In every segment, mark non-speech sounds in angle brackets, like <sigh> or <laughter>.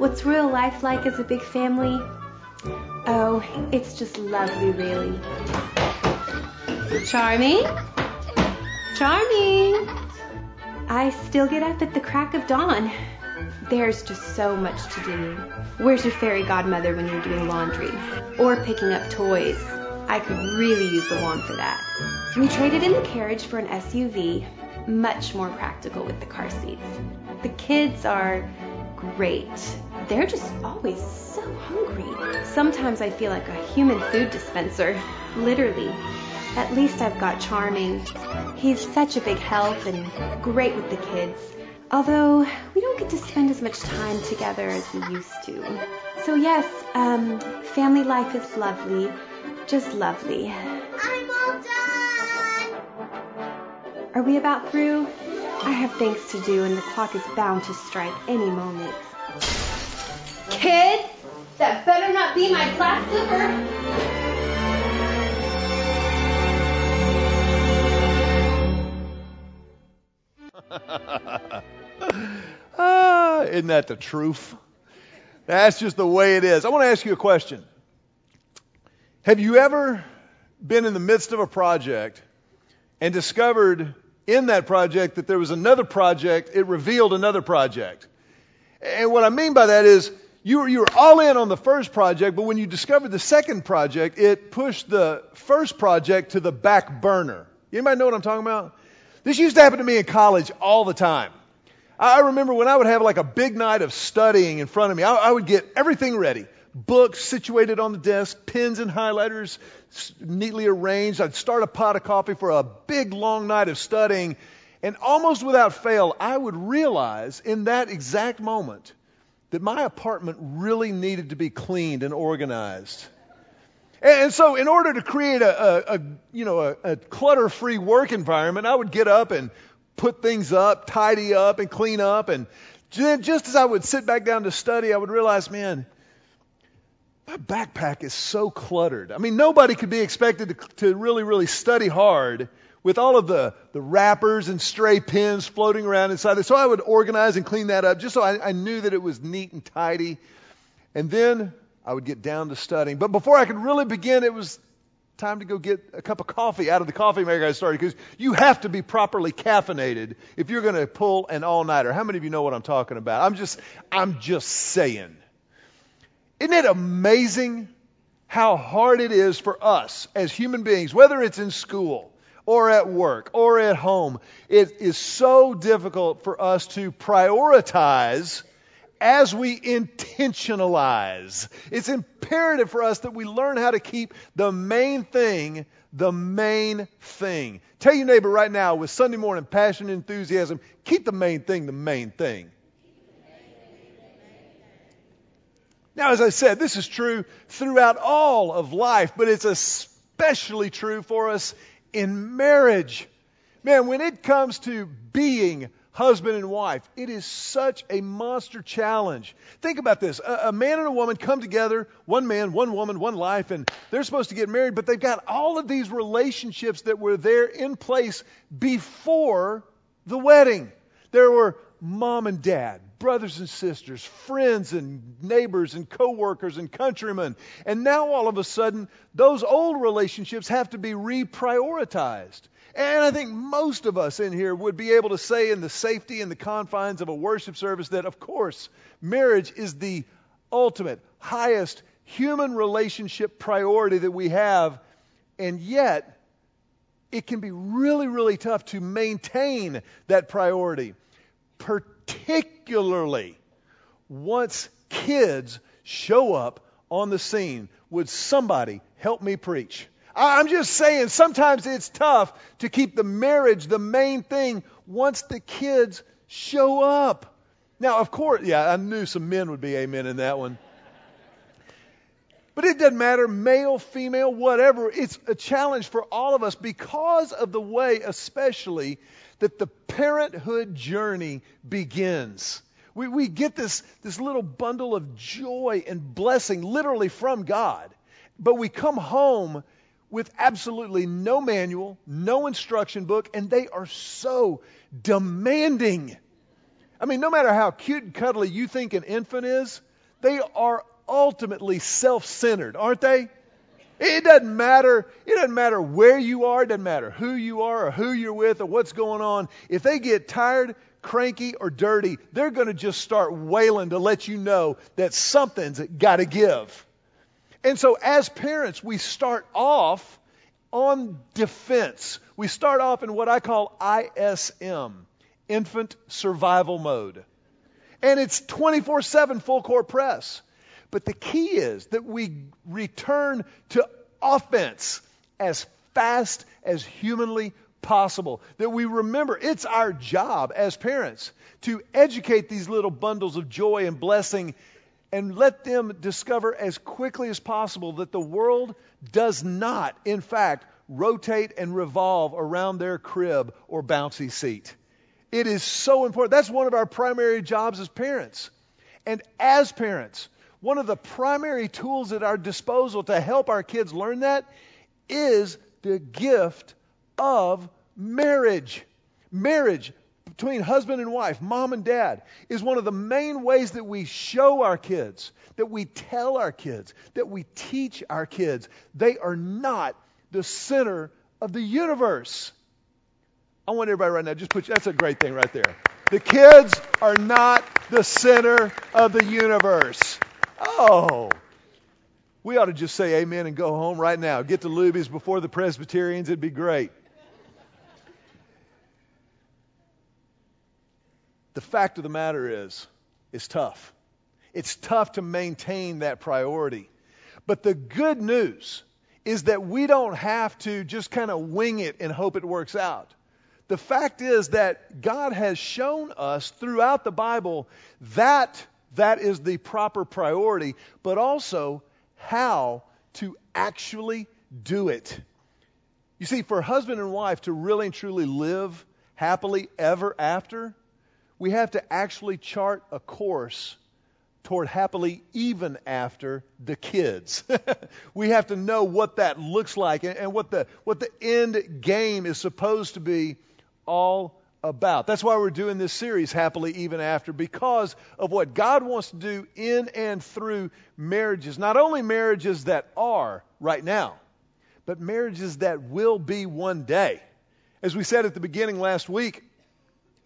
What's real life like as a big family? Oh, it's just lovely, really. Charming? Charming! I still get up at the crack of dawn. There's just so much to do. Where's your fairy godmother when you're doing laundry? Or picking up toys? I could really use the wand for that. We traded in the carriage for an SUV, much more practical with the car seats. The kids are great. They're just always so hungry. Sometimes I feel like a human food dispenser, literally. At least I've got Charming. He's such a big help and great with the kids. Although we don't get to spend as much time together as we used to. So yes, um, family life is lovely. Just lovely. I'm all done! Are we about through? I have things to do and the clock is bound to strike any moment. Kids, that better not be my class slipper. <laughs> ah, isn't that the truth? That's just the way it is. I want to ask you a question. Have you ever been in the midst of a project and discovered in that project that there was another project, it revealed another project? And what I mean by that is you were, you were all in on the first project, but when you discovered the second project, it pushed the first project to the back burner. Anybody know what I'm talking about? This used to happen to me in college all the time. I remember when I would have like a big night of studying in front of me, I, I would get everything ready. Books situated on the desk, pens and highlighters neatly arranged. I'd start a pot of coffee for a big long night of studying. And almost without fail, I would realize in that exact moment that my apartment really needed to be cleaned and organized. And so, in order to create a, a, a you know a, a clutter-free work environment, I would get up and put things up, tidy up, and clean up. And then, just as I would sit back down to study, I would realize, man, my backpack is so cluttered. I mean, nobody could be expected to, to really, really study hard with all of the, the wrappers and stray pins floating around inside there. So I would organize and clean that up just so I, I knew that it was neat and tidy. And then I would get down to studying. But before I could really begin, it was time to go get a cup of coffee out of the coffee maker I started because you have to be properly caffeinated if you're going to pull an all-nighter. How many of you know what I'm talking about? I'm just, I'm just saying. Isn't it amazing how hard it is for us as human beings, whether it's in school or at work or at home, it is so difficult for us to prioritize as we intentionalize. It's imperative for us that we learn how to keep the main thing the main thing. Tell your neighbor right now with Sunday morning passion and enthusiasm, keep the main thing the main thing. Now, as I said, this is true throughout all of life, but it's especially true for us in marriage. Man, when it comes to being husband and wife. It is such a monster challenge. Think about this. A, a, man and a woman come together, one man, one woman, one life, and they're supposed to get married, but they've got all of these relationships that were there in place before the wedding. There were mom and dad, brothers and sisters, friends and neighbors and coworkers and countrymen. And now all of a sudden, those old relationships have to be reprioritized. And I think most of us in here would be able to say, in the safety and the confines of a worship service, that of course, marriage is the ultimate, highest human relationship priority that we have. And yet, it can be really, really tough to maintain that priority, particularly once kids show up on the scene. Would somebody help me preach? I'm just saying, sometimes it's tough to keep the marriage the main thing once the kids show up. Now, of course, yeah, I knew some men would be amen in that one. But it doesn't matter, male, female, whatever. It's a challenge for all of us because of the way, especially, that the parenthood journey begins. We, we get this, this little bundle of joy and blessing literally from God. But we come home with absolutely no manual, no instruction book, and they are so demanding. I mean, no matter how cute and cuddly you think an infant is, they are ultimately self centered, aren't they? It doesn't matter. It doesn't matter where you are. It doesn't matter who you are or who you're with or what's going on. If they get tired, cranky, or dirty, they're going to just start wailing to let you know that something's got to give. And so, as parents, we start off on defense. We start off in what I call ISM, infant survival mode. And it's 24 7 full court press. But the key is that we return to offense as fast as humanly possible. That we remember it's our job as parents to educate these little bundles of joy and blessing and let them discover as quickly as possible that the world does not, in fact, rotate and revolve around their crib or bouncy seat. It is so important. That's one of our primary jobs as parents. And as parents, one of the primary tools at our disposal to help our kids learn that is the gift of marriage. Marriage between husband and wife, mom and dad, is one of the main ways that we show our kids, that we tell our kids, that we teach our kids they are not the center of the universe. I want everybody right now, just put, that's a great thing right there. The kids are not the center of the universe. Oh, we ought to just say amen and go home right now. Get to Luby's before the Presbyterians. It'd be great. The fact of the matter is, it's tough. It's tough to maintain that priority. But the good news is that we don't have to just kind of wing it and hope it works out. The fact is that God has shown us throughout the Bible that that is the proper priority, but also how to actually do it. You see, for husband and wife to really and truly live happily ever after, we have to actually chart a course toward happily even after the kids. <laughs> we have to know what that looks like and, what the what the end game is supposed to be all about. That's why we're doing this series, Happily Even After, because of what God wants to do in and through marriages. Not only marriages that are right now, but marriages that will be one day. As we said at the beginning last week,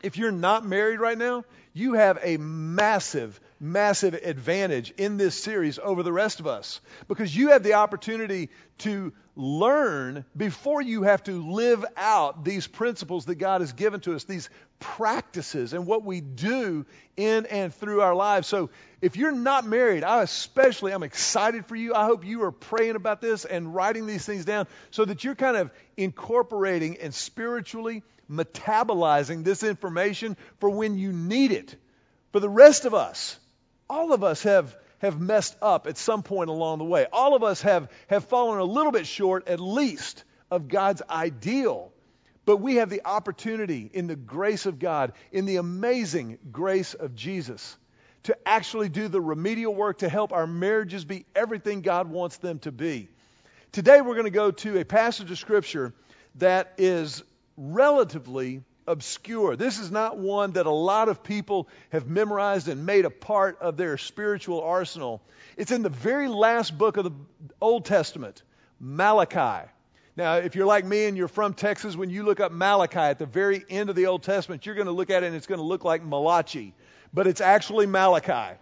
if you're not married right now, you have a massive, massive advantage in this series over the rest of us because you have the opportunity to learn before you have to live out these principles that God has given to us, these practices and what we do in and through our lives. So if you're not married, I especially I'm excited for you. I hope you are praying about this and writing these things down so that you're kind of incorporating and spiritually metabolizing this information for when you need it. For the rest of us, all of us have have messed up at some point along the way. All of us have, have fallen a little bit short, at least, of God's ideal. But we have the opportunity in the grace of God, in the amazing grace of Jesus, to actually do the remedial work to help our marriages be everything God wants them to be. Today we're going to go to a passage of Scripture that is relatively obscure. This is not one that a lot of people have memorized and made a part of their spiritual arsenal. It's in the very last book of the Old Testament, Malachi. Now, if you're like me and you're from Texas, when you look up Malachi at the very end of the Old Testament, you're going to look at it and it's going to look like Malachi, but it's actually Malachi.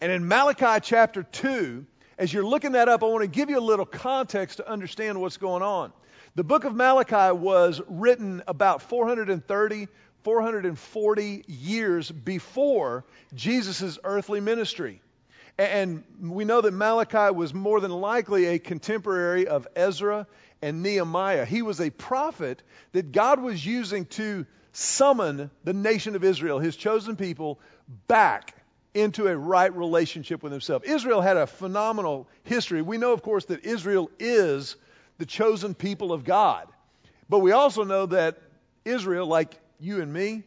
And in Malachi chapter 2, as you're looking that up, I want to give you a little context to understand what's going on. The book of Malachi was written about 430, 440 years before Jesus' earthly ministry. And we know that Malachi was more than likely a contemporary of Ezra and Nehemiah. He was a prophet that God was using to summon the nation of Israel, his chosen people, back into a right relationship with himself. Israel had a phenomenal history. We know, of course, that Israel is the chosen people of God. But we also know that Israel, like you and me,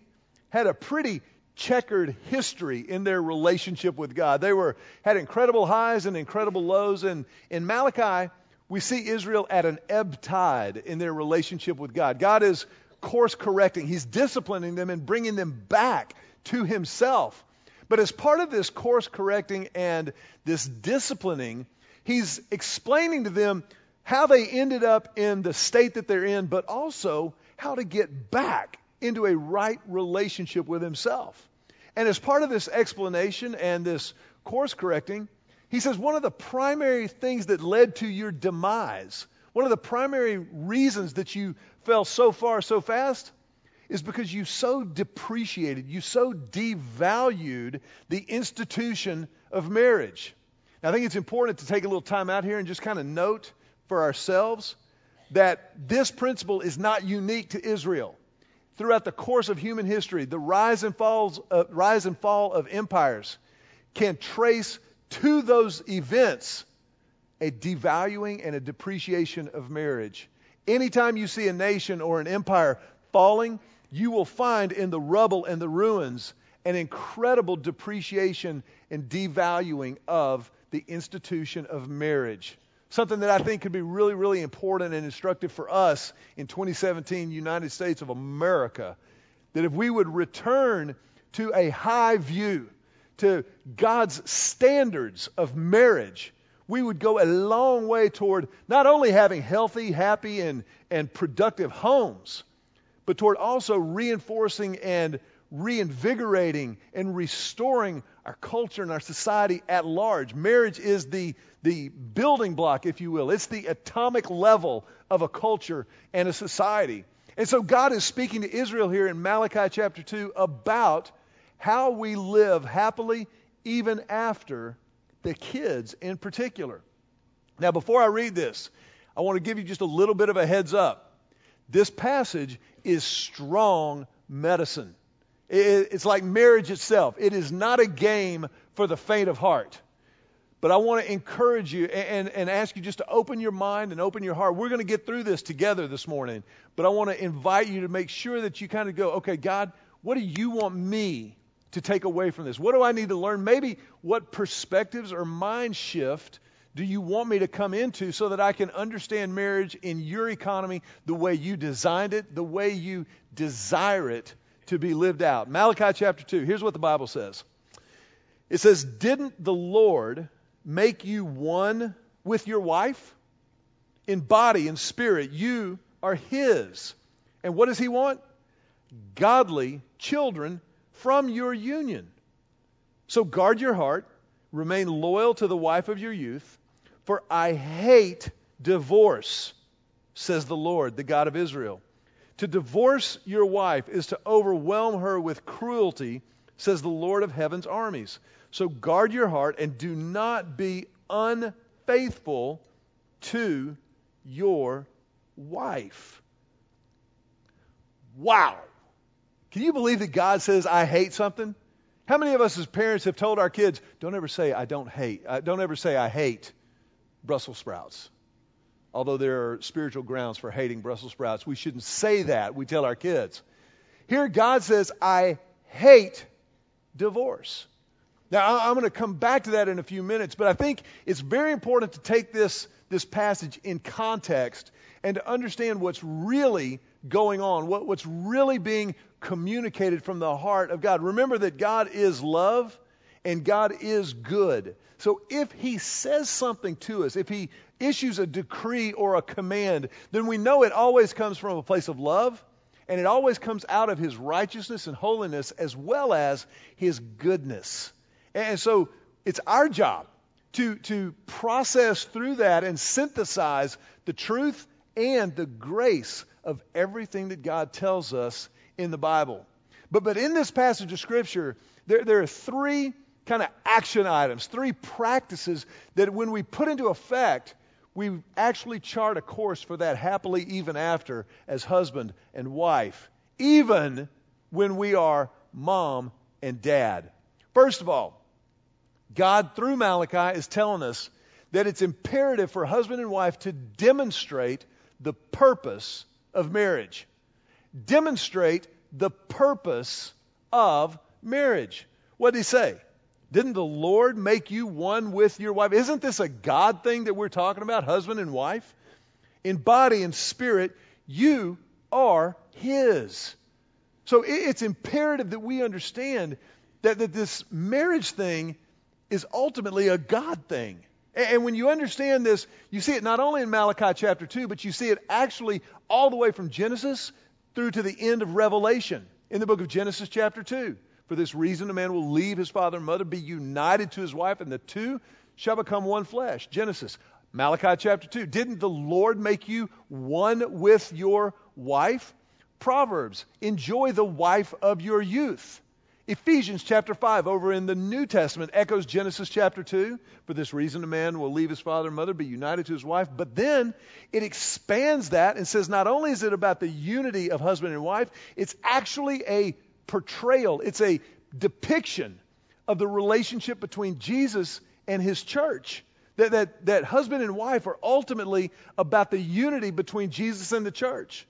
had a pretty checkered history in their relationship with God. They were had incredible highs and incredible lows and in Malachi we see Israel at an ebb tide in their relationship with God. God is course correcting. He's disciplining them and bringing them back to himself. But as part of this course correcting and this disciplining, he's explaining to them how they ended up in the state that they're in, but also how to get back into a right relationship with himself. And as part of this explanation and this course correcting, he says one of the primary things that led to your demise, one of the primary reasons that you fell so far so fast, is because you so depreciated, you so devalued the institution of marriage. Now, I think it's important to take a little time out here and just kind of note for ourselves that this principle is not unique to Israel. Throughout the course of human history, the rise and, falls, uh, rise and fall of empires can trace to those events a devaluing and a depreciation of marriage. Anytime you see a nation or an empire falling, you will find in the rubble and the ruins an incredible depreciation and devaluing of the institution of marriage. Something that I think could be really, really important and instructive for us in 2017 United States of America. That if we would return to a high view, to God's standards of marriage, we would go a long way toward not only having healthy, happy, and, and productive homes, but toward also reinforcing and reinvigorating and restoring our culture and our society at large. Marriage is the, the building block, if you will, it's the atomic level of a culture and a society. And so God is speaking to Israel here in Malachi chapter 2 about how we live happily even after the kids in particular. Now, before I read this, I want to give you just a little bit of a heads up. This passage is strong medicine. It's like marriage itself. It is not a game for the faint of heart. But I want to encourage you and, and ask you just to open your mind and open your heart. We're going to get through this together this morning. But I want to invite you to make sure that you kind of go, okay, God, what do you want me to take away from this? What do I need to learn? Maybe what perspectives or mind shift do you want me to come into so that I can understand marriage in your economy the way you designed it, the way you desire it to be lived out? Malachi chapter 2, here's what the Bible says It says, Didn't the Lord make you one with your wife? In body and spirit, you are His. And what does He want? Godly children from your union. So guard your heart, remain loyal to the wife of your youth for I hate divorce, says the Lord, the God of Israel. To divorce your wife is to overwhelm her with cruelty, says the Lord of heaven's armies. So guard your heart and do not be unfaithful to your wife. Wow. Can you believe that God says, I hate something? How many of us as parents have told our kids, don't ever say, I don't hate, uh, don't ever say, I hate? Brussels sprouts. Although there are spiritual grounds for hating Brussels sprouts, we shouldn't say that. We tell our kids. Here, God says, I hate divorce. Now, I'm going to come back to that in a few minutes, but I think it's very important to take this, this passage in context and to understand what's really going on, what, what's really being communicated from the heart of God. Remember that God is love and God is good. So if He says something to us, if He issues a decree or a command, then we know it always comes from a place of love and it always comes out of His righteousness and holiness as well as His goodness. And so it's our job to, to process through that and synthesize the truth and the grace of everything that God tells us in the Bible. But, but in this passage of Scripture, there, there are three kind of action items, three practices that when we put into effect, we actually chart a course for that happily even after as husband and wife, even when we are mom and dad. First of all, God through Malachi is telling us that it's imperative for husband and wife to demonstrate the purpose of marriage. Demonstrate the purpose of marriage. What did he say? Didn't the Lord make you one with your wife? Isn't this a God thing that we're talking about, husband and wife? In body and spirit, you are His. So it's imperative that we understand that, that this marriage thing is ultimately a God thing. And, when you understand this, you see it not only in Malachi chapter 2, but you see it actually all the way from Genesis through to the end of Revelation in the book of Genesis chapter 2. For this reason, a man will leave his father and mother, be united to his wife, and the two shall become one flesh. Genesis. Malachi chapter 2. Didn't the Lord make you one with your wife? Proverbs. Enjoy the wife of your youth. Ephesians chapter 5 over in the New Testament echoes Genesis chapter 2. For this reason, a man will leave his father and mother, be united to his wife. But then it expands that and says not only is it about the unity of husband and wife, it's actually a portrayal, it's a depiction of the relationship between Jesus and his church. That, that, that husband and wife are ultimately about the unity between Jesus and the church.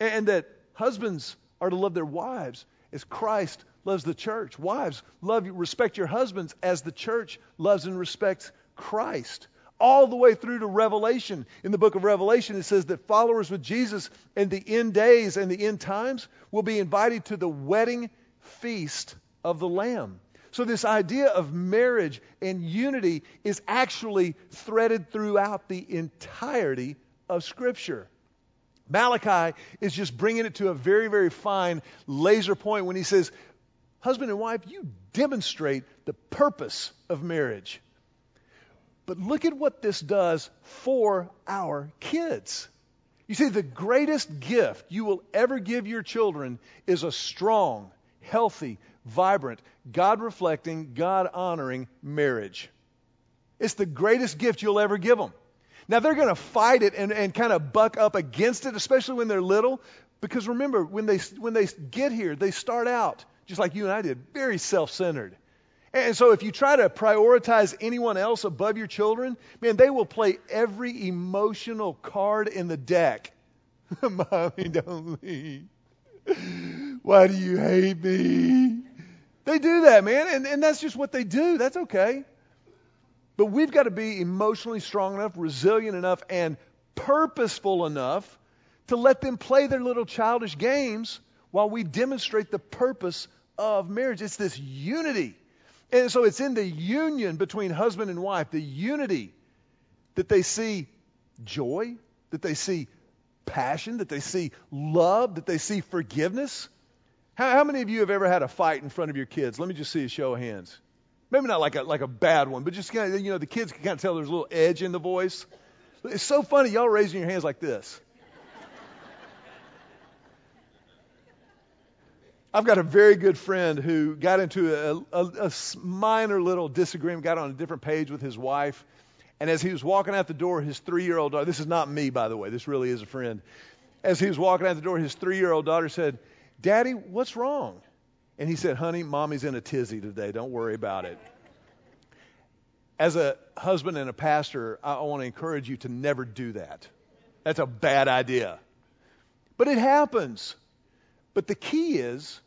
And, that husbands are to love their wives as Christ loves the church. Wives, love respect your husbands as the church loves and respects Christ. All the way through to Revelation. In the book of Revelation, it says that followers with Jesus in the end days and the end times will be invited to the wedding feast of the Lamb. So, this idea of marriage and unity is actually threaded throughout the entirety of Scripture. Malachi is just bringing it to a very, very fine laser point when he says, Husband and wife, you demonstrate the purpose of marriage. But look at what this does for our kids. You see, the greatest gift you will ever give your children is a strong, healthy, vibrant, God reflecting, God honoring marriage. It's the greatest gift you'll ever give them. Now, they're going to fight it and, and kind of buck up against it, especially when they're little, because remember, when they, when they get here, they start out, just like you and I did, very self centered. And so if you try to prioritize anyone else above your children, man, they will play every emotional card in the deck. <laughs> Mommy, don't leave. Why do you hate me? They do that, man, and, and that's just what they do. That's okay. But we've got to be emotionally strong enough, resilient enough, and purposeful enough to let them play their little childish games while we demonstrate the purpose of marriage. It's this unity. And so it's in the union between husband and wife, the unity that they see joy, that they see passion, that they see love, that they see forgiveness. How, how, many of you have ever had a fight in front of your kids? Let me just see a show of hands. Maybe not like a, like a bad one, but just kind of, you know, the kids can kind of tell there's a little edge in the voice. It's so funny, y'all raising your hands like this. I've got a very good friend who got into a, a, a, minor little disagreement, got on a different page with his wife. And as he was walking out the door, his three year old daughter, this is not me, by the way, this really is a friend. As he was walking out the door, his three year old daughter said, Daddy, what's wrong? And he said, Honey, mommy's in a tizzy today. Don't worry about it. As a husband and a pastor, I want to encourage you to never do that. That's a bad idea. But it happens. But the key is,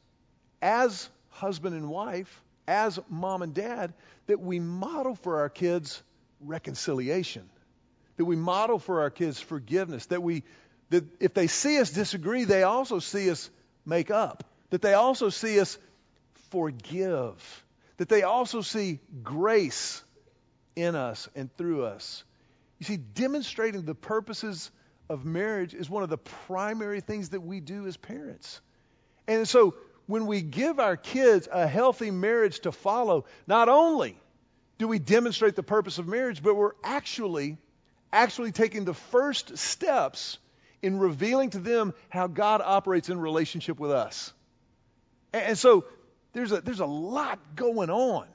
as husband and wife, as mom and dad, that we model for our kids reconciliation, that we model for our kids forgiveness, that we that if they see us disagree, they also see us make up, that they also see us forgive, that they also see grace in us and through us. You see, demonstrating the purposes of marriage is one of the primary things that we do as parents. And so when we give our kids a healthy marriage to follow, not only do we demonstrate the purpose of marriage, but we're actually actually taking the first steps in revealing to them how God operates in relationship with us. And so there's a, there's a lot going on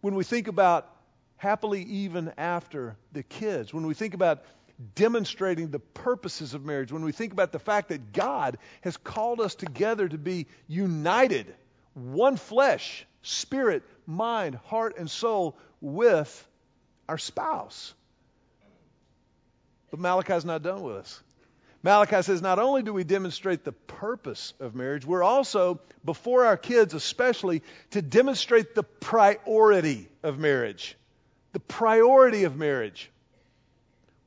when we think about happily even after the kids, when we think about demonstrating the purposes of marriage, when we think about the fact that God has called us together to be united, one flesh, spirit, mind, heart, and soul with our spouse. But Malachi's not done with us. Malachi says not only do we demonstrate the purpose of marriage, we're also, before our kids especially, to demonstrate the priority of marriage. The priority of marriage.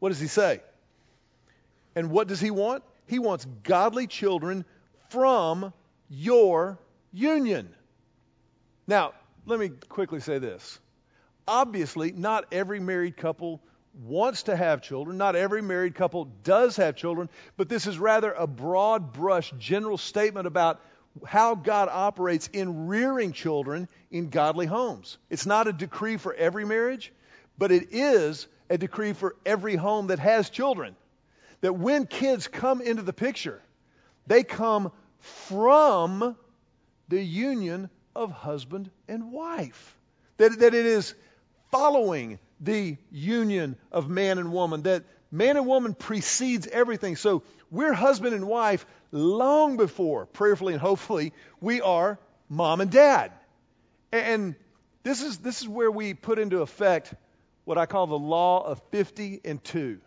What does he say? And what does he want? He wants godly children from your union. Now, let me quickly say this. Obviously, not every married couple wants to have children. Not every married couple does have children, but this is rather a broad brush general statement about how God operates in rearing children in godly homes. It's not a decree for every marriage, but it is a decree for every home that has children. That when kids come into the picture, they come from the union of husband and wife. That, that it is following the union of man and woman, that man and woman precedes everything. So we're husband and wife long before, prayerfully and hopefully, we are mom and dad. And this is, this is where we put into effect what I call the law of 50 and 2.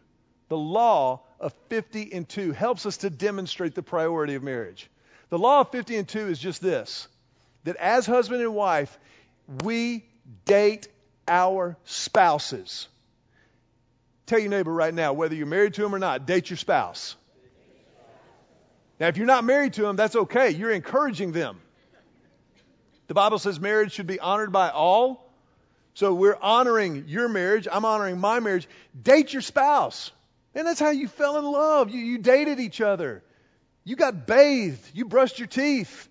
The law of 50 and 2 helps us to demonstrate the priority of marriage. The law of 50 and 2 is just this that as husband and wife, we date our spouses. Tell your neighbor right now, whether you're married to them or not, date your spouse. Now, if you're not married to them, that's okay. You're encouraging them. The Bible says marriage should be honored by all. So we're honoring your marriage. I'm honoring my marriage. Date your spouse. And that's how you fell in love. You, you dated each other. You got bathed. You brushed your teeth.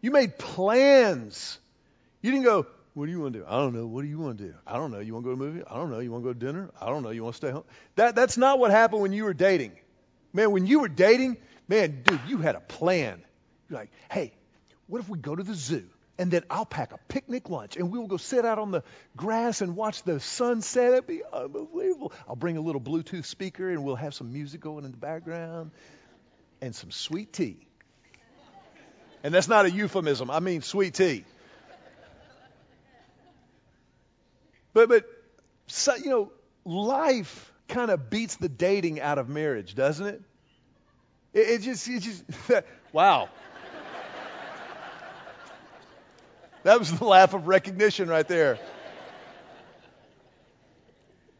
You made plans. You didn't go, what do you want to do? I don't know. What do you want to do? I don't know. You want to go to a movie? I don't know. You want to go to dinner? I don't know. You want to stay home? That, that's not what happened when you were dating. Man, when you were dating, man, dude, you had a plan. You're like, hey, what if we go to the zoo? And then I'll pack a picnic lunch and we'll go sit out on the grass and watch the sunset. It'd be unbelievable. I'll bring a little Bluetooth speaker and we'll have some music going in the background and some sweet tea. And that's not a euphemism. I mean sweet tea. But, but so, you know, life kind of beats the dating out of marriage, doesn't it? It, it just, it just, <laughs> wow. That was the laugh of recognition right there.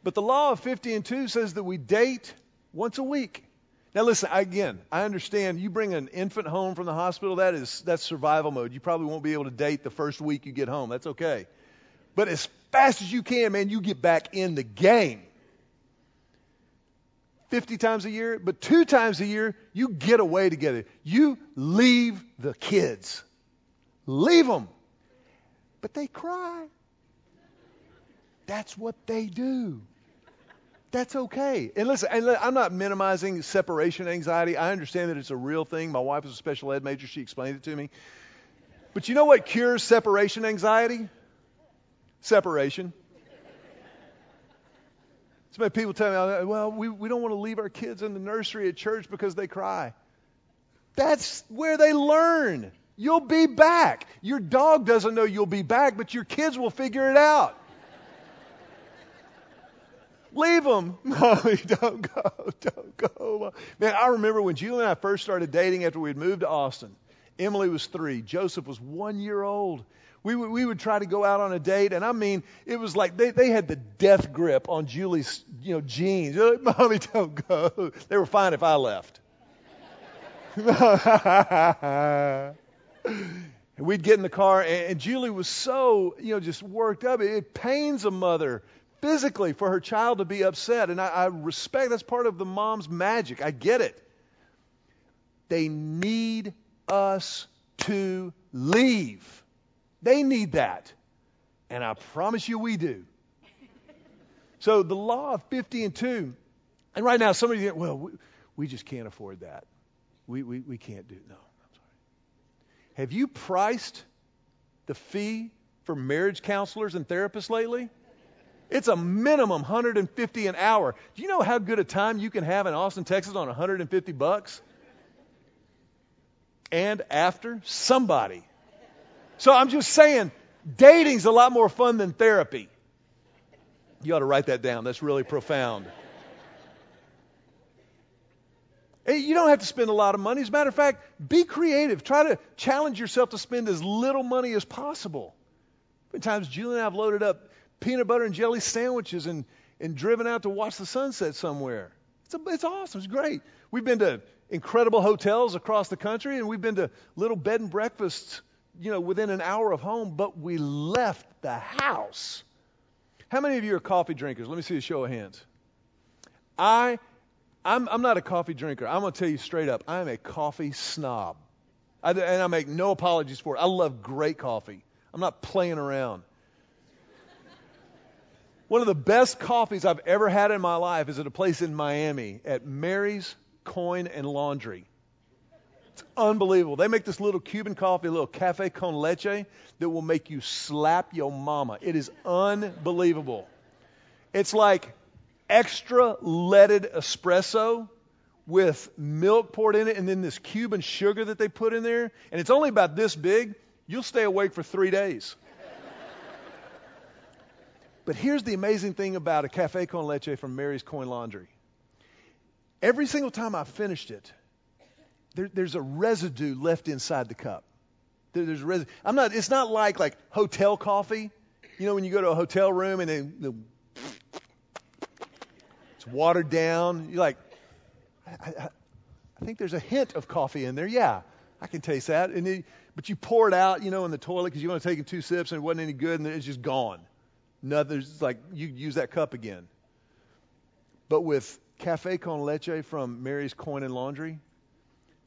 But the law of 50 and 2 says that we date once a week. Now listen, again, I understand you bring an infant home from the hospital, that is that's survival mode. You probably won't be able to date the first week you get home. That's okay. But as fast as you can, man, you get back in the game. 50 times a year, but two times a year, you get away together. You leave the kids. Leave them. But they cry. That's what they do. That's okay. And listen, and I'm not minimizing separation anxiety. I understand that it's a real thing. My wife is a special ed major. She explained it to me. But you know what cures separation anxiety? Separation. So many people tell me, well, we, we don't want to leave our kids in the nursery at church because they cry. That's where they learn. You'll be back. Your dog doesn't know you'll be back, but your kids will figure it out. Leave them. <laughs> No, don't go. Don't go. Man, I remember when Julie and I first started dating after we had moved to Austin. Emily was three. Joseph was one year old. We would, we would try to go out on a date, and I mean, it was like they, they had the death grip on Julie's you know jeans. Like, Mommy, don't go. They were fine if I left. <laughs> <laughs> and we'd get in the car, and, Julie was so you know just worked up. It, it pains a mother physically for her child to be upset, and I, I respect that's part of the mom's magic. I get it. They need us to leave. They need that. And I promise you we do. So the law of 50 and 2, and right now somebody well, we, we just can't afford that. We, we, we can't do No, I'm sorry. Have you priced the fee for marriage counselors and therapists lately? It's a minimum 150 an hour. Do you know how good a time you can have in Austin, Texas on 150 bucks? And after somebody so I'm just saying, dating's a lot more fun than therapy. You ought to write that down. That's really profound. Hey, you don't have to spend a lot of money. As a matter of fact, be creative. Try to challenge yourself to spend as little money as possible. Many Times Julie and I have loaded up peanut butter and jelly sandwiches and, and driven out to watch the sunset somewhere. It's, a, it's awesome. It's great. We've been to incredible hotels across the country, and we've been to little bed and breakfasts you know, within an hour of home, but we left the house. How many of you are coffee drinkers? Let me see a show of hands. I, I'm, I'm not a coffee drinker. I'm going to tell you straight up. I'm a coffee snob. I, and I make no apologies for it. I love great coffee. I'm not playing around. One of the best coffees I've ever had in my life is at a place in Miami at Mary's Coin and Laundry. It's unbelievable. They make this little Cuban coffee, a little cafe con leche, that will make you slap your mama. It is unbelievable. It's like extra leaded espresso with milk poured in it and then this Cuban sugar that they put in there. And it's only about this big. You'll stay awake for three days. but here's the amazing thing about a cafe con leche from Mary's Coin Laundry. Every single time I finished it, there, there's a residue left inside the cup. There, there's residue. I'm not. It's not like like hotel coffee. You know, when you go to a hotel room and then the, it's watered down. You're like, I, I, I, think there's a hint of coffee in there. Yeah, I can taste that. And it, but you pour it out, you know, in the toilet because you want to take two sips and it wasn't any good and it's just gone. Nothing. It's like you use that cup again. But with Cafe con leche from Mary's Coin and Laundry,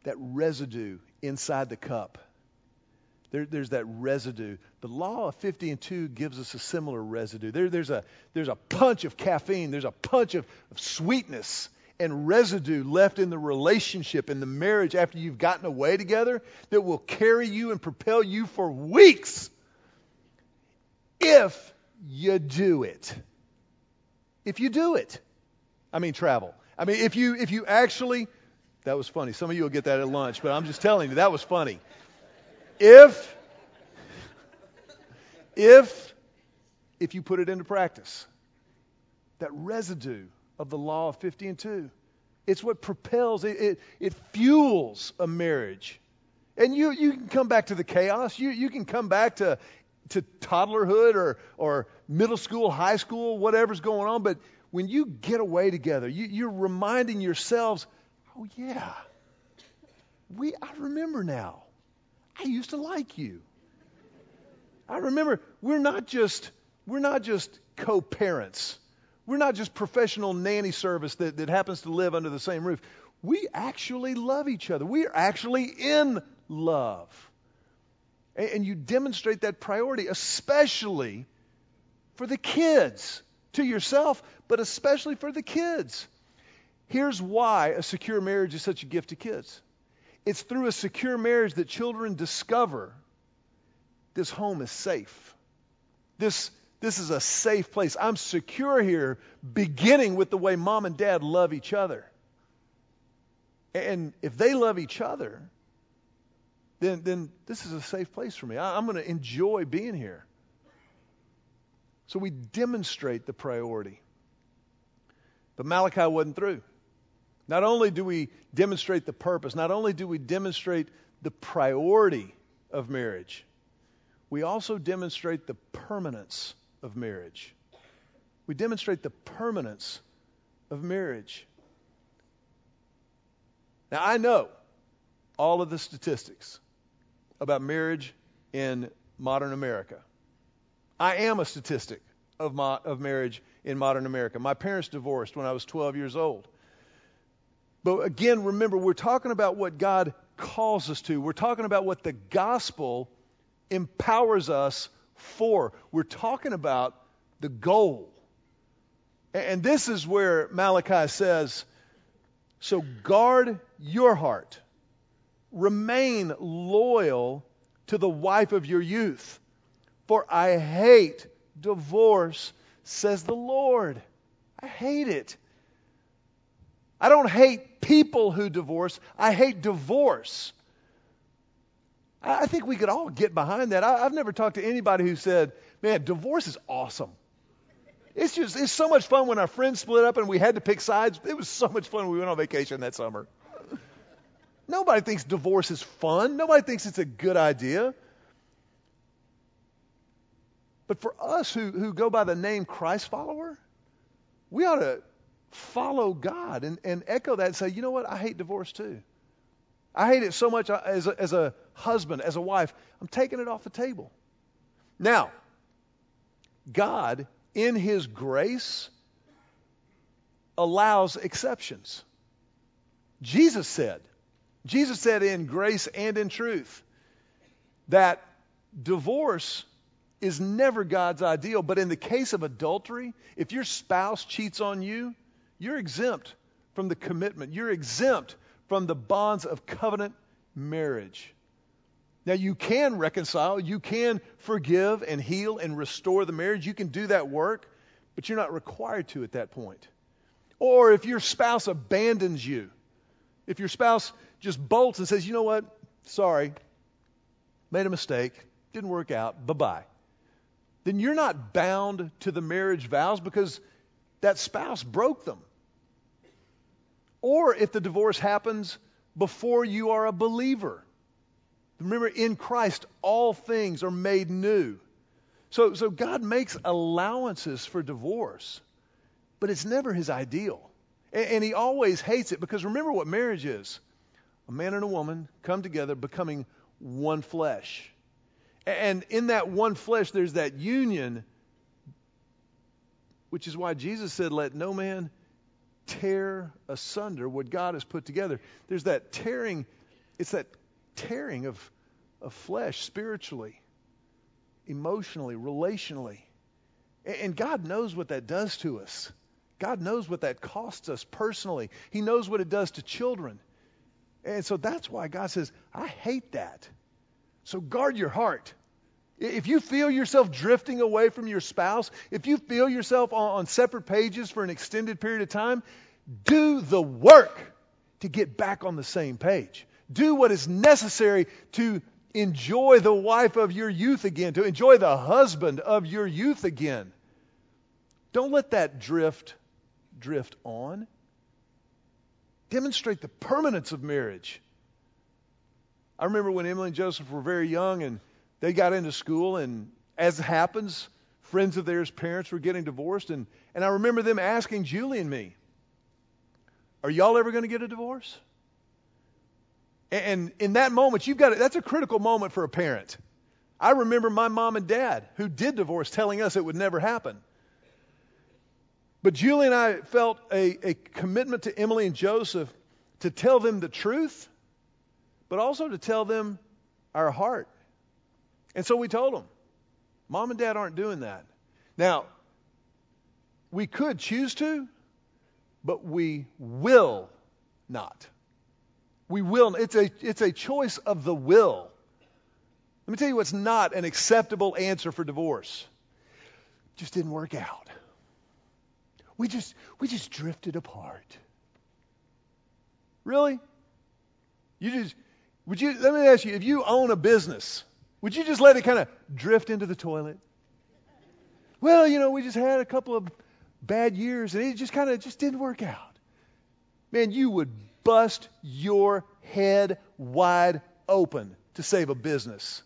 that residue inside the cup. There, there's that residue. The law of 50 and 2 gives us a similar residue. There, there's, a, there's a punch of caffeine, there's a punch of, of sweetness and residue left in the relationship, in the marriage after you've gotten away together that will carry you and propel you for weeks if you do it. If you do it. I mean, travel. I mean, if you, if you actually that was funny. Some of you will get that at lunch, but I'm just telling you, that was funny. If, if, if you put it into practice, that residue of the law of 50 and 2, it's what propels, it, it, it fuels a marriage. And you, you can come back to the chaos. You, you can come back to, to toddlerhood or, or middle school, high school, whatever's going on. But when you get away together, you, you're reminding yourselves Oh, yeah. We, I remember now. I used to like you. I remember we're not just we're not just co-parents. We're not just professional nanny service that, that happens to live under the same roof. We actually love each other. We are actually in love. And, and you demonstrate that priority, especially for the kids, to yourself, but especially for the kids. Here's why a secure marriage is such a gift to kids it's through a secure marriage that children discover this home is safe. This, this is a safe place. I'm secure here, beginning with the way mom and dad love each other. And if they love each other, then, then this is a safe place for me. I, I'm going to enjoy being here. So we demonstrate the priority. But Malachi wasn't through. Not only do we demonstrate the purpose, not only do we demonstrate the priority of marriage, we also demonstrate the permanence of marriage. We demonstrate the permanence of marriage. Now, I know all of the statistics about marriage in modern America. I am a statistic of, my, of marriage in modern America. My parents divorced when I was 12 years old. But again, remember, we're talking about what God calls us to. We're talking about what the gospel empowers us for. We're talking about the goal. And this is where Malachi says, So guard your heart, remain loyal to the wife of your youth. For I hate divorce, says the Lord. I hate it. I don't hate people who divorce, I hate divorce. I think we could all get behind that. I, have never talked to anybody who said, man, divorce is awesome. It's just, it's so much fun when our friends split up and we had to pick sides. It was so much fun when we went on vacation that summer. Nobody thinks divorce is fun. Nobody thinks it's a good idea. But for us who, who go by the name Christ follower, we ought to follow God and, and echo that and say, you know what? I hate divorce too. I hate it so much as a, as a husband, as a wife. I'm taking it off the table. Now, God, in His grace, allows exceptions. Jesus said, Jesus said in grace and in truth that divorce is never God's ideal, but in the case of adultery, if your spouse cheats on you, you're exempt from the commitment. You're exempt from the bonds of covenant marriage. Now, you can reconcile, you can forgive and heal and restore the marriage. You can do that work, but you're not required to at that point. Or if your spouse abandons you, if your spouse just bolts and says, you know what, sorry, made a mistake, didn't work out, bye bye, then you're not bound to the marriage vows because that spouse broke them. Or if the divorce happens before you are a believer. Remember, in Christ, all things are made new. So, so God makes allowances for divorce, but it's never his ideal. And, and he always hates it because remember what marriage is a man and a woman come together becoming one flesh. And in that one flesh, there's that union, which is why Jesus said, Let no man tear asunder what God has put together. There's that tearing, it's that tearing of, of flesh spiritually, emotionally, relationally. And God knows what that does to us. God knows what that costs us personally. He knows what it does to children. And so that's why God says, I hate that. So guard your heart. If you feel yourself drifting away from your spouse, if you feel yourself on, separate pages for an extended period of time, do the work to get back on the same page. Do what is necessary to enjoy the wife of your youth again, to enjoy the husband of your youth again. Don't let that drift drift on. Demonstrate the permanence of marriage. I remember when Emily and Joseph were very young and they got into school, and as happens, friends of theirs' parents were getting divorced. And, and I remember them asking Julie and me, Are y'all ever going to get a divorce? And in that moment, you've got to, that's a critical moment for a parent. I remember my mom and dad, who did divorce, telling us it would never happen. But Julie and I felt a, a commitment to Emily and Joseph to tell them the truth, but also to tell them our heart. And so we told them, Mom and Dad aren't doing that. Now, we could choose to, but we will not. We will. It's a, it's a choice of the will. Let me tell you what's not an acceptable answer for divorce. Just didn't work out. We just we just drifted apart. Really? You just would you let me ask you, if you own a business, would you just let it kind of drift into the toilet? Well, you know, we just had a couple of bad years and it just kind of just didn't work out. Man, you would bust your head wide open to save a business.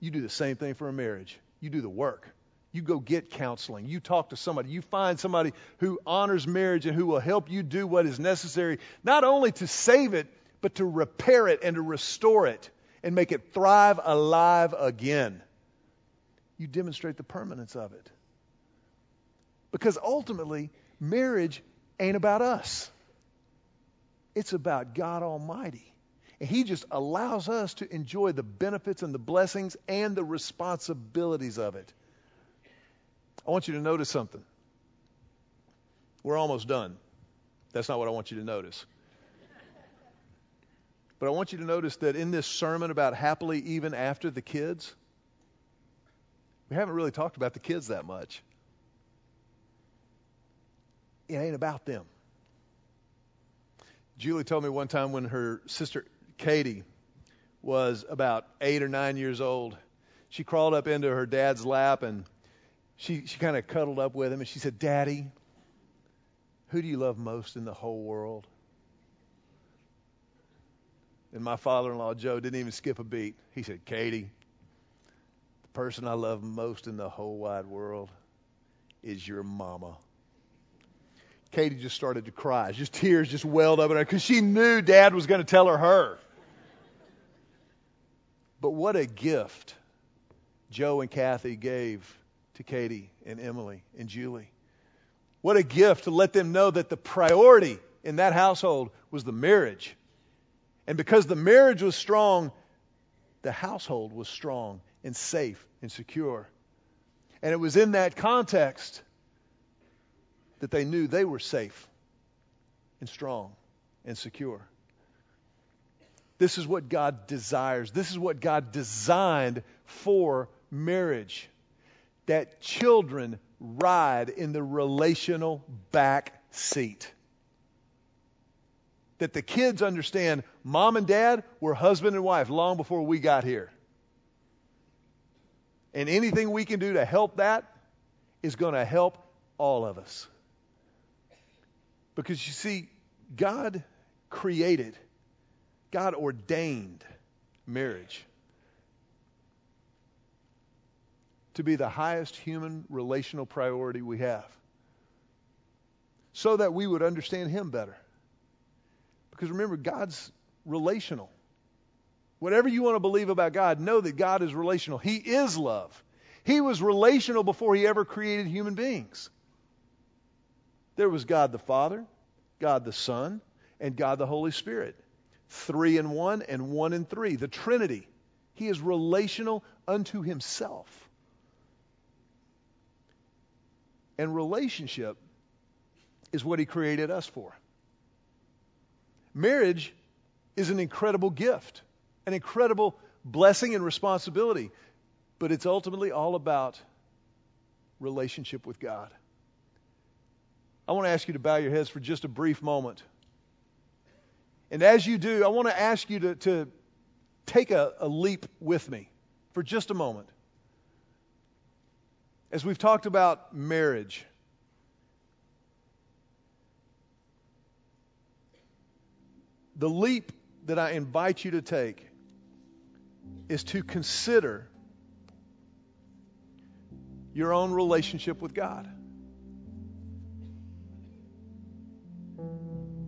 You do the same thing for a marriage. You do the work. You go get counseling. You talk to somebody. You find somebody who honors marriage and who will help you do what is necessary, not only to save it, but to repair it and to restore it and make it thrive alive again. You demonstrate the permanence of it. Because ultimately, marriage ain't about us, it's about God Almighty. And He just allows us to enjoy the benefits and the blessings and the responsibilities of it. I want you to notice something. We're almost done. That's not what I want you to notice. But I want you to notice that in this sermon about happily even after the kids, we haven't really talked about the kids that much. It ain't about them. Julie told me one time when her sister Katie was about eight or nine years old, she crawled up into her dad's lap and she, she kind of cuddled up with him and she said, Daddy, who do you love most in the whole world? And my father in law, Joe, didn't even skip a beat. He said, Katie, the person I love most in the whole wide world is your mama. Katie just started to cry. Just tears just welled up in her because she knew dad was going to tell her her. But what a gift Joe and Kathy gave to Katie and Emily and Julie. What a gift to let them know that the priority in that household was the marriage. And because the marriage was strong, the household was strong and safe and secure. And it was in that context that they knew they were safe and strong and secure. This is what God desires. This is what God designed for marriage. That children ride in the relational back seat. That the kids understand mom and dad were husband and wife long before we got here. And anything we can do to help that is going to help all of us. Because you see, God created, God ordained marriage to be the highest human relational priority we have so that we would understand Him better. Because remember, God's relational. Whatever you want to believe about God, know that God is relational. He is love. He was relational before He ever created human beings. There was God the Father, God the Son, and God the Holy Spirit. Three in one and one in three. The Trinity. He is relational unto Himself. And relationship is what He created us for. Marriage is an incredible gift, an incredible blessing and responsibility, but it's ultimately all about relationship with God. I want to ask you to bow your heads for just a brief moment. And as you do, I want to ask you to, to take a, a leap with me for just a moment. As we've talked about marriage, the leap that I invite you to take is to consider your own relationship with God.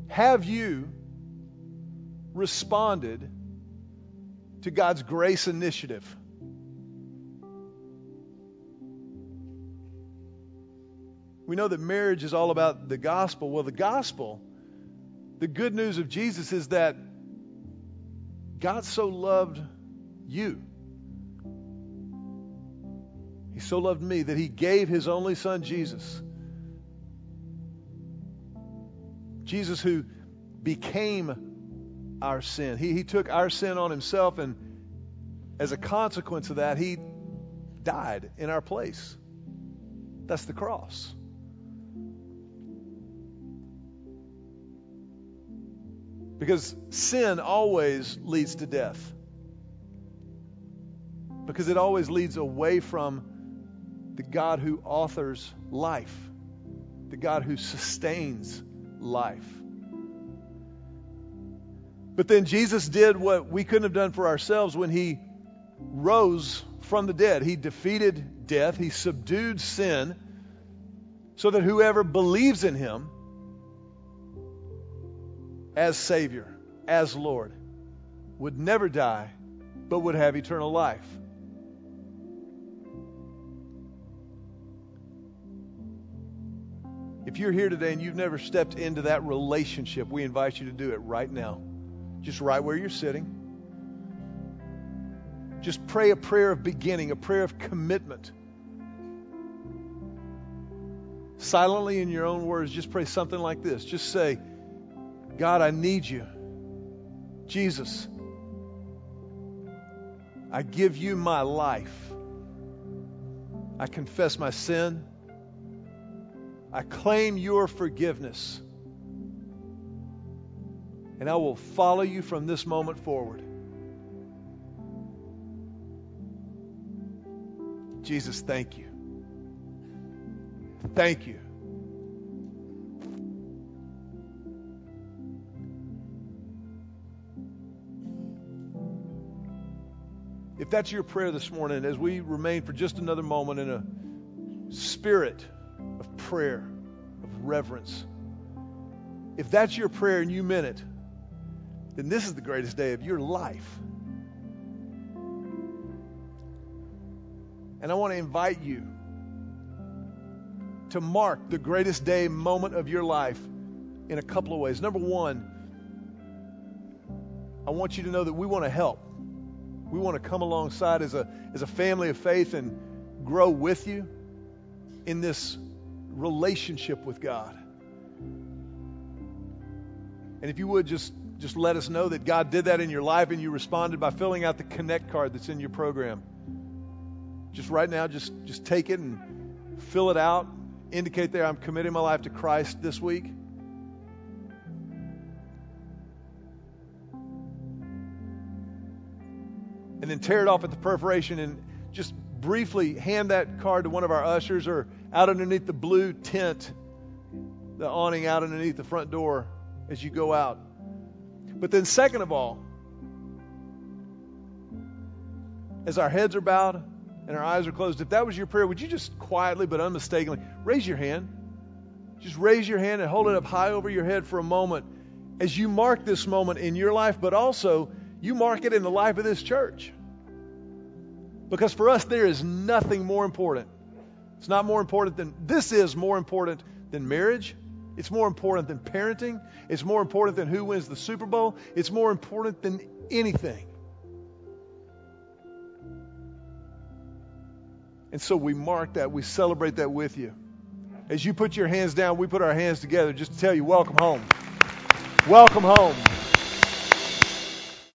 Have you responded to God's grace initiative? We know that marriage is all about the gospel. Well, the gospel the good news of Jesus is that God so loved you. He so loved me that he gave his only son, Jesus. Jesus, who became our sin. He, he took our sin on himself, and as a consequence of that, he died in our place. That's the cross. Because sin always leads to death. Because it always leads away from the God who authors life, the God who sustains life. But then Jesus did what we couldn't have done for ourselves when he rose from the dead. He defeated death, he subdued sin, so that whoever believes in him as Savior, as Lord, would never die, but would have eternal life. If you're here today and you've never stepped into that relationship, we invite you to do it right now. Just right where you're sitting. Just pray a prayer of beginning, a prayer of commitment. Silently in your own words, just pray something like this. Just say, God, I need you. Jesus, I give you my life. I confess my sin. I claim your forgiveness. And I will follow you from this moment forward. Jesus, thank you. Thank you If that's your prayer this morning, as we remain for just another moment in a spirit of prayer, of reverence, if that's your prayer and you meant it, then this is the greatest day of your life. And I want to invite you to mark the greatest day moment of your life in a couple of ways. Number one, I want you to know that we want to help. We want to come alongside as a, as a family of faith and grow with you in this relationship with God. And if you would just just let us know that God did that in your life and you responded by filling out the connect card that's in your program. Just right now just just take it and fill it out. Indicate there I'm committing my life to Christ this week. And then tear it off at the perforation and just briefly hand that card to one of our ushers or out underneath the blue tent, the awning out underneath the front door as you go out. But then, second of all, as our heads are bowed and our eyes are closed, if that was your prayer, would you just quietly but unmistakably raise your hand? Just raise your hand and hold it up high over your head for a moment as you mark this moment in your life, but also you mark it in the life of this church. Because for us, there is nothing more important. It's not more important than, this is more important than marriage. It's more important than parenting. It's more important than who wins the Super Bowl. It's more important than anything. And so we mark that, we celebrate that with you. As you put your hands down, we put our hands together just to tell you, welcome home. Welcome home.